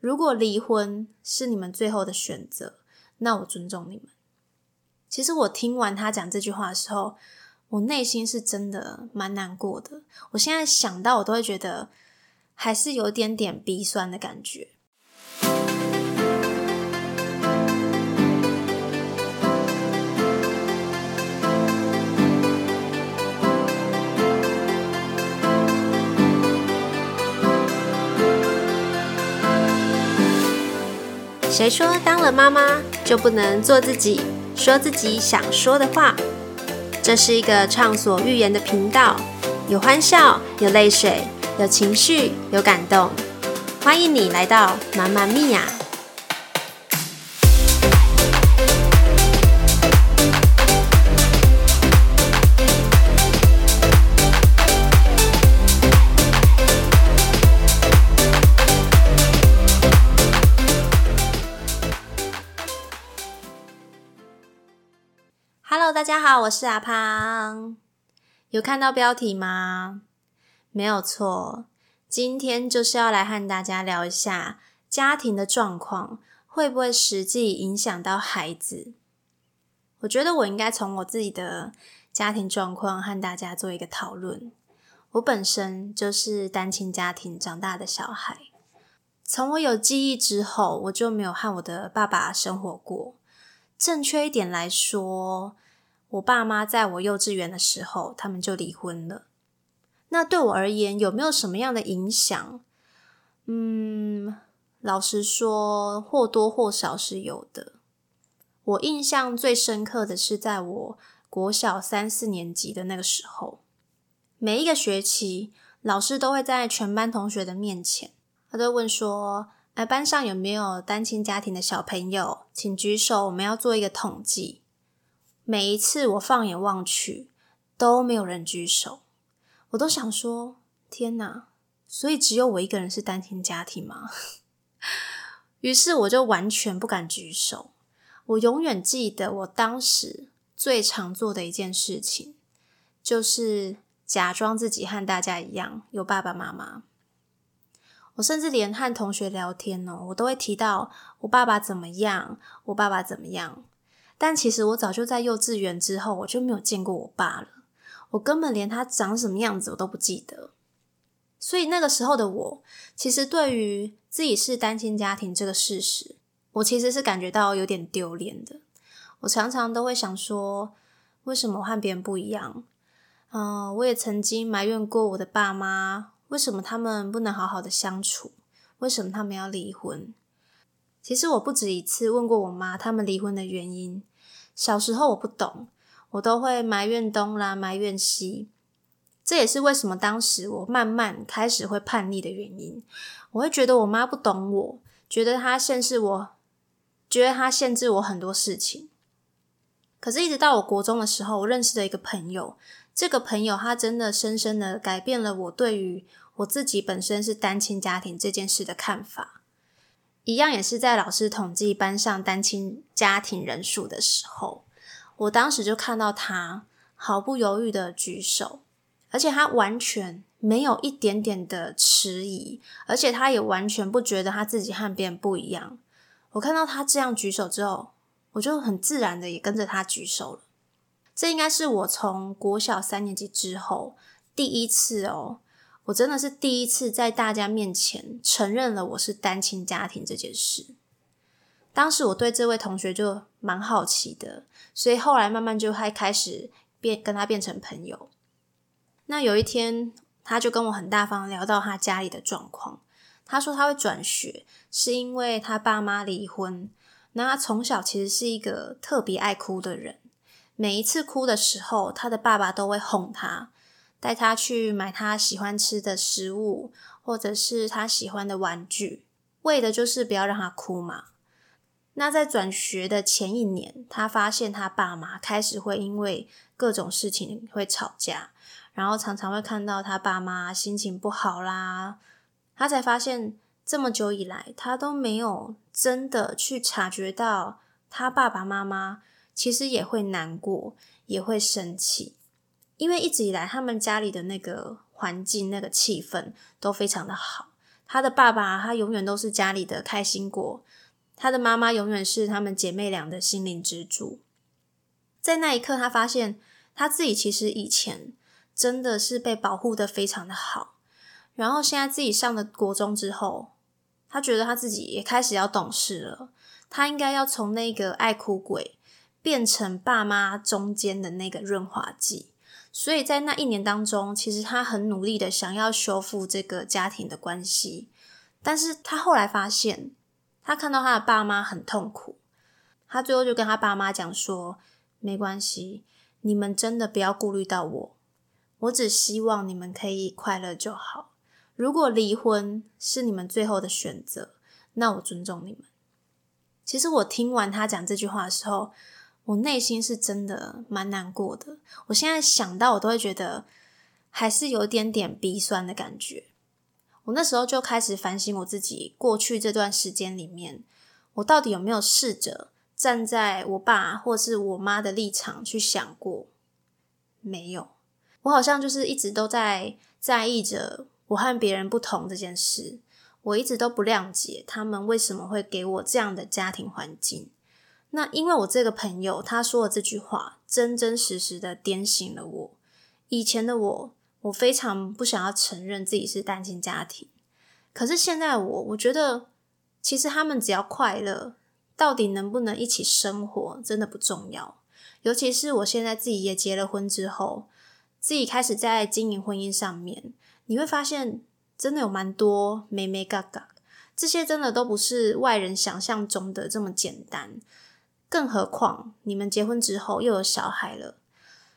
如果离婚是你们最后的选择，那我尊重你们。其实我听完他讲这句话的时候，我内心是真的蛮难过的。我现在想到，我都会觉得还是有点点鼻酸的感觉。谁说当了妈妈就不能做自己，说自己想说的话？这是一个畅所欲言的频道，有欢笑，有泪水，有情绪，有感动。欢迎你来到妈妈咪呀大家好，我是阿胖。有看到标题吗？没有错，今天就是要来和大家聊一下家庭的状况会不会实际影响到孩子。我觉得我应该从我自己的家庭状况和大家做一个讨论。我本身就是单亲家庭长大的小孩，从我有记忆之后，我就没有和我的爸爸生活过。正确一点来说，我爸妈在我幼稚园的时候，他们就离婚了。那对我而言，有没有什么样的影响？嗯，老实说，或多或少是有的。我印象最深刻的是，在我国小三四年级的那个时候，每一个学期，老师都会在全班同学的面前，他都问说。哎，班上有没有单亲家庭的小朋友？请举手，我们要做一个统计。每一次我放眼望去，都没有人举手，我都想说：天哪！所以只有我一个人是单亲家庭吗？于是我就完全不敢举手。我永远记得我当时最常做的一件事情，就是假装自己和大家一样有爸爸妈妈。我甚至连和同学聊天哦，我都会提到我爸爸怎么样，我爸爸怎么样。但其实我早就在幼稚园之后，我就没有见过我爸了。我根本连他长什么样子我都不记得。所以那个时候的我，其实对于自己是单亲家庭这个事实，我其实是感觉到有点丢脸的。我常常都会想说，为什么和别人不一样？嗯，我也曾经埋怨过我的爸妈。为什么他们不能好好的相处？为什么他们要离婚？其实我不止一次问过我妈，他们离婚的原因。小时候我不懂，我都会埋怨东啦，埋怨西。这也是为什么当时我慢慢开始会叛逆的原因。我会觉得我妈不懂我，觉得她限制我，觉得她限制我很多事情。可是，一直到我国中的时候，我认识了一个朋友。这个朋友，他真的深深的改变了我对于我自己本身是单亲家庭这件事的看法。一样也是在老师统计班上单亲家庭人数的时候，我当时就看到他毫不犹豫的举手，而且他完全没有一点点的迟疑，而且他也完全不觉得他自己和别人不一样。我看到他这样举手之后，我就很自然的也跟着他举手了。这应该是我从国小三年级之后第一次哦，我真的是第一次在大家面前承认了我是单亲家庭这件事。当时我对这位同学就蛮好奇的，所以后来慢慢就还开始变跟他变成朋友。那有一天，他就跟我很大方聊到他家里的状况。他说他会转学，是因为他爸妈离婚。那他从小其实是一个特别爱哭的人。每一次哭的时候，他的爸爸都会哄他，带他去买他喜欢吃的食物，或者是他喜欢的玩具，为的就是不要让他哭嘛。那在转学的前一年，他发现他爸妈开始会因为各种事情会吵架，然后常常会看到他爸妈心情不好啦，他才发现这么久以来，他都没有真的去察觉到他爸爸妈妈。其实也会难过，也会生气，因为一直以来他们家里的那个环境、那个气氛都非常的好，他的爸爸他永远都是家里的开心果，他的妈妈永远是他们姐妹俩的心灵支柱。在那一刻，他发现他自己其实以前真的是被保护的非常的好，然后现在自己上了国中之后，他觉得他自己也开始要懂事了，他应该要从那个爱哭鬼变成爸妈中间的那个润滑剂。所以在那一年当中，其实他很努力的想要修复这个家庭的关系，但是他后来发现，他看到他的爸妈很痛苦，他最后就跟他爸妈讲说。没关系，你们真的不要顾虑到我，我只希望你们可以快乐就好。如果离婚是你们最后的选择，那我尊重你们。其实我听完他讲这句话的时候，我内心是真的蛮难过的。我现在想到，我都会觉得还是有点点鼻酸的感觉。我那时候就开始反省我自己，过去这段时间里面，我到底有没有试着。站在我爸或是我妈的立场去想过没有？我好像就是一直都在在意着我和别人不同这件事。我一直都不谅解他们为什么会给我这样的家庭环境。那因为我这个朋友他说的这句话，真真实实的点醒了我。以前的我，我非常不想要承认自己是单亲家庭。可是现在我，我觉得其实他们只要快乐。到底能不能一起生活，真的不重要。尤其是我现在自己也结了婚之后，自己开始在经营婚姻上面，你会发现真的有蛮多美美嘎嘎，这些真的都不是外人想象中的这么简单。更何况你们结婚之后又有小孩了，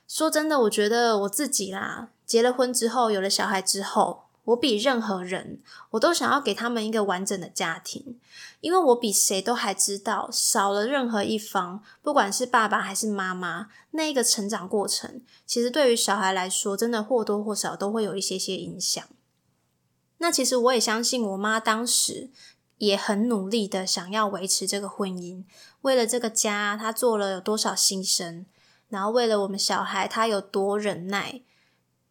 说真的，我觉得我自己啦，结了婚之后有了小孩之后。我比任何人，我都想要给他们一个完整的家庭，因为我比谁都还知道，少了任何一方，不管是爸爸还是妈妈，那一个成长过程，其实对于小孩来说，真的或多或少都会有一些些影响。那其实我也相信，我妈当时也很努力的想要维持这个婚姻，为了这个家，他做了有多少牺牲，然后为了我们小孩，他有多忍耐，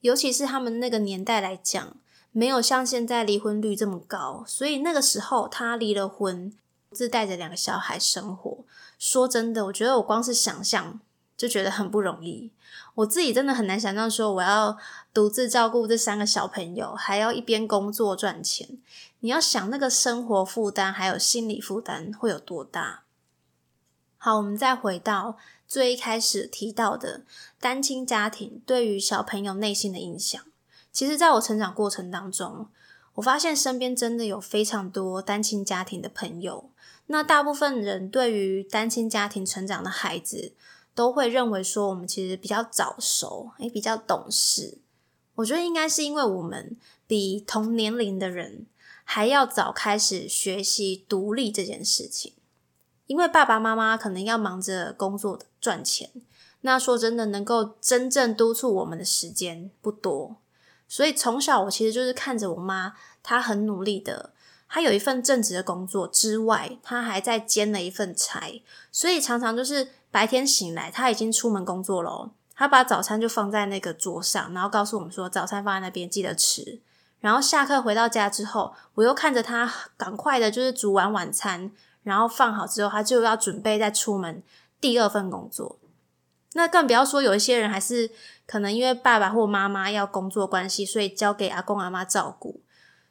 尤其是他们那个年代来讲。没有像现在离婚率这么高，所以那个时候他离了婚，自带着两个小孩生活。说真的，我觉得我光是想象就觉得很不容易。我自己真的很难想象说我要独自照顾这三个小朋友，还要一边工作赚钱。你要想那个生活负担还有心理负担会有多大？好，我们再回到最一开始提到的单亲家庭对于小朋友内心的影响。其实，在我成长过程当中，我发现身边真的有非常多单亲家庭的朋友。那大部分人对于单亲家庭成长的孩子，都会认为说，我们其实比较早熟，也比较懂事。我觉得应该是因为我们比同年龄的人还要早开始学习独立这件事情。因为爸爸妈妈可能要忙着工作赚钱，那说真的，能够真正督促我们的时间不多。所以从小我其实就是看着我妈，她很努力的，她有一份正职的工作之外，她还在兼了一份差，所以常常就是白天醒来，他已经出门工作了，他把早餐就放在那个桌上，然后告诉我们说早餐放在那边，记得吃。然后下课回到家之后，我又看着他赶快的，就是煮完晚餐，然后放好之后，他就要准备再出门第二份工作。那更不要说有一些人还是可能因为爸爸或妈妈要工作关系，所以交给阿公阿妈照顾，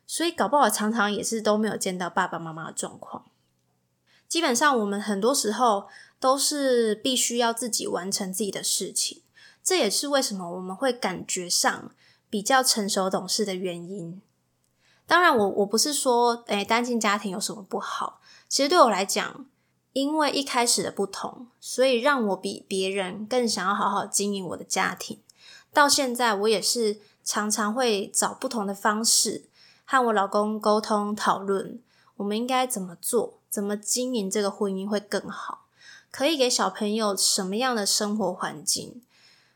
所以搞不好常常也是都没有见到爸爸妈妈的状况。基本上我们很多时候都是必须要自己完成自己的事情，这也是为什么我们会感觉上比较成熟懂事的原因。当然，我我不是说诶单亲家庭有什么不好，其实对我来讲。因为一开始的不同，所以让我比别人更想要好好经营我的家庭。到现在，我也是常常会找不同的方式和我老公沟通讨论，我们应该怎么做，怎么经营这个婚姻会更好，可以给小朋友什么样的生活环境。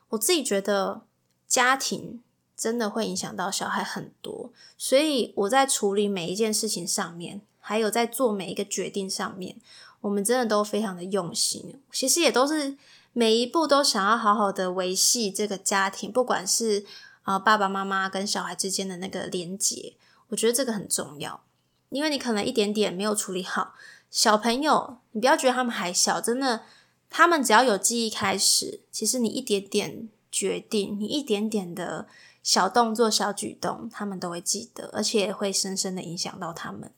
我自己觉得家庭真的会影响到小孩很多，所以我在处理每一件事情上面，还有在做每一个决定上面。我们真的都非常的用心，其实也都是每一步都想要好好的维系这个家庭，不管是啊爸爸妈妈跟小孩之间的那个连结，我觉得这个很重要，因为你可能一点点没有处理好。小朋友，你不要觉得他们还小，真的，他们只要有记忆开始，其实你一点点决定，你一点点的小动作、小举动，他们都会记得，而且会深深的影响到他们。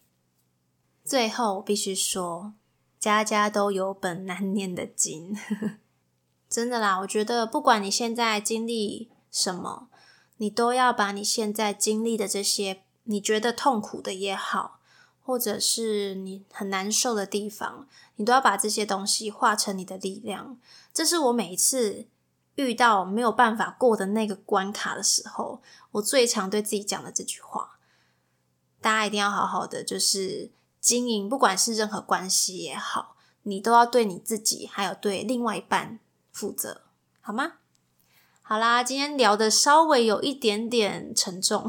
最后，必须说，家家都有本难念的经，真的啦。我觉得，不管你现在经历什么，你都要把你现在经历的这些，你觉得痛苦的也好。或者是你很难受的地方，你都要把这些东西化成你的力量。这是我每一次遇到没有办法过的那个关卡的时候，我最常对自己讲的这句话。大家一定要好好的，就是经营，不管是任何关系也好，你都要对你自己还有对另外一半负责，好吗？好啦，今天聊的稍微有一点点沉重，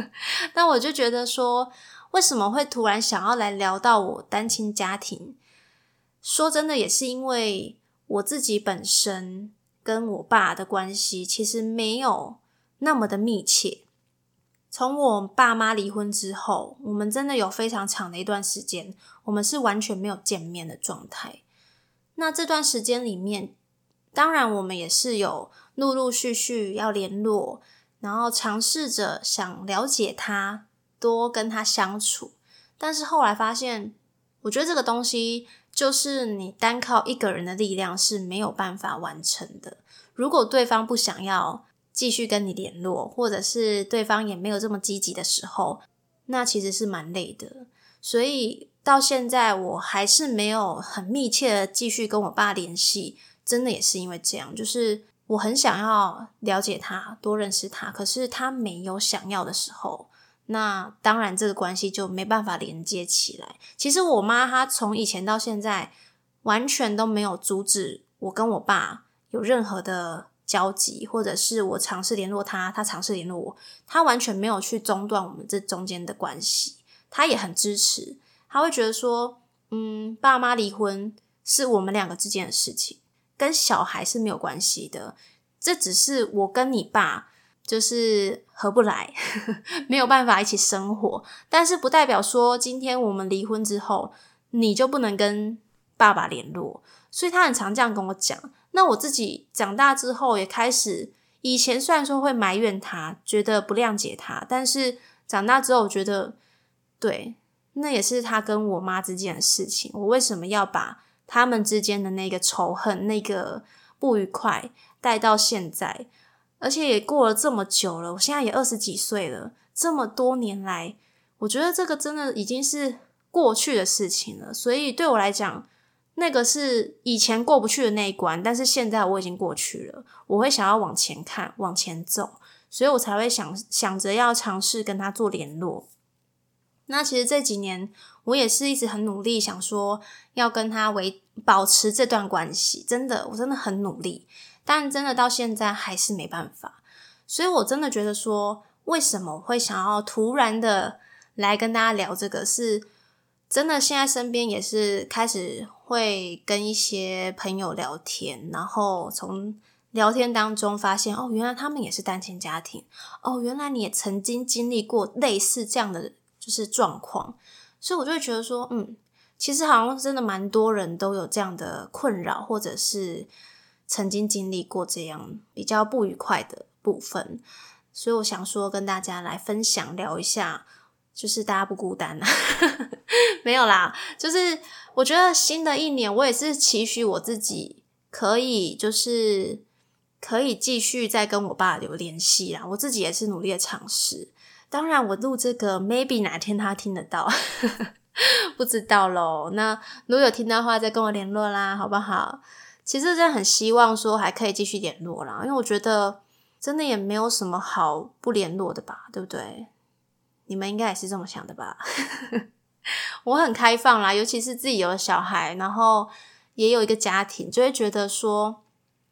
但我就觉得说。为什么会突然想要来聊到我单亲家庭？说真的，也是因为我自己本身跟我爸的关系其实没有那么的密切。从我爸妈离婚之后，我们真的有非常长的一段时间，我们是完全没有见面的状态。那这段时间里面，当然我们也是有陆陆续续要联络，然后尝试着想了解他。多跟他相处，但是后来发现，我觉得这个东西就是你单靠一个人的力量是没有办法完成的。如果对方不想要继续跟你联络，或者是对方也没有这么积极的时候，那其实是蛮累的。所以到现在我还是没有很密切的继续跟我爸联系，真的也是因为这样，就是我很想要了解他，多认识他，可是他没有想要的时候。那当然，这个关系就没办法连接起来。其实我妈她从以前到现在，完全都没有阻止我跟我爸有任何的交集，或者是我尝试联络他，他尝试联络我，他完全没有去中断我们这中间的关系。他也很支持，他会觉得说，嗯，爸妈离婚是我们两个之间的事情，跟小孩是没有关系的。这只是我跟你爸。就是合不来，没有办法一起生活，但是不代表说今天我们离婚之后，你就不能跟爸爸联络。所以他很常这样跟我讲。那我自己长大之后也开始，以前虽然说会埋怨他，觉得不谅解他，但是长大之后，我觉得对，那也是他跟我妈之间的事情。我为什么要把他们之间的那个仇恨、那个不愉快带到现在？而且也过了这么久了，我现在也二十几岁了。这么多年来，我觉得这个真的已经是过去的事情了。所以对我来讲，那个是以前过不去的那一关，但是现在我已经过去了。我会想要往前看，往前走，所以我才会想想着要尝试跟他做联络。那其实这几年，我也是一直很努力，想说要跟他维保持这段关系。真的，我真的很努力。但真的到现在还是没办法，所以我真的觉得说，为什么会想要突然的来跟大家聊这个？是真的，现在身边也是开始会跟一些朋友聊天，然后从聊天当中发现，哦，原来他们也是单亲家庭，哦，原来你也曾经经历过类似这样的就是状况，所以我就会觉得说，嗯，其实好像真的蛮多人都有这样的困扰，或者是。曾经经历过这样比较不愉快的部分，所以我想说跟大家来分享聊一下，就是大家不孤单啊，没有啦。就是我觉得新的一年，我也是期许我自己可以，就是可以继续再跟我爸有联系啦。我自己也是努力的尝试。当然，我录这个，maybe 哪天他听得到，不知道喽。那如果有听到的话，再跟我联络啦，好不好？其实真的很希望说还可以继续联络啦，因为我觉得真的也没有什么好不联络的吧，对不对？你们应该也是这么想的吧？我很开放啦，尤其是自己有了小孩，然后也有一个家庭，就会觉得说，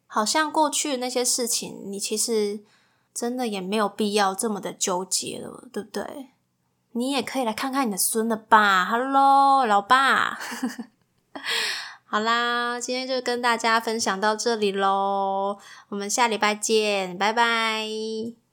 好像过去那些事情，你其实真的也没有必要这么的纠结了，对不对？你也可以来看看你的孙了吧，Hello，老爸。好啦，今天就跟大家分享到这里喽，我们下礼拜见，拜拜。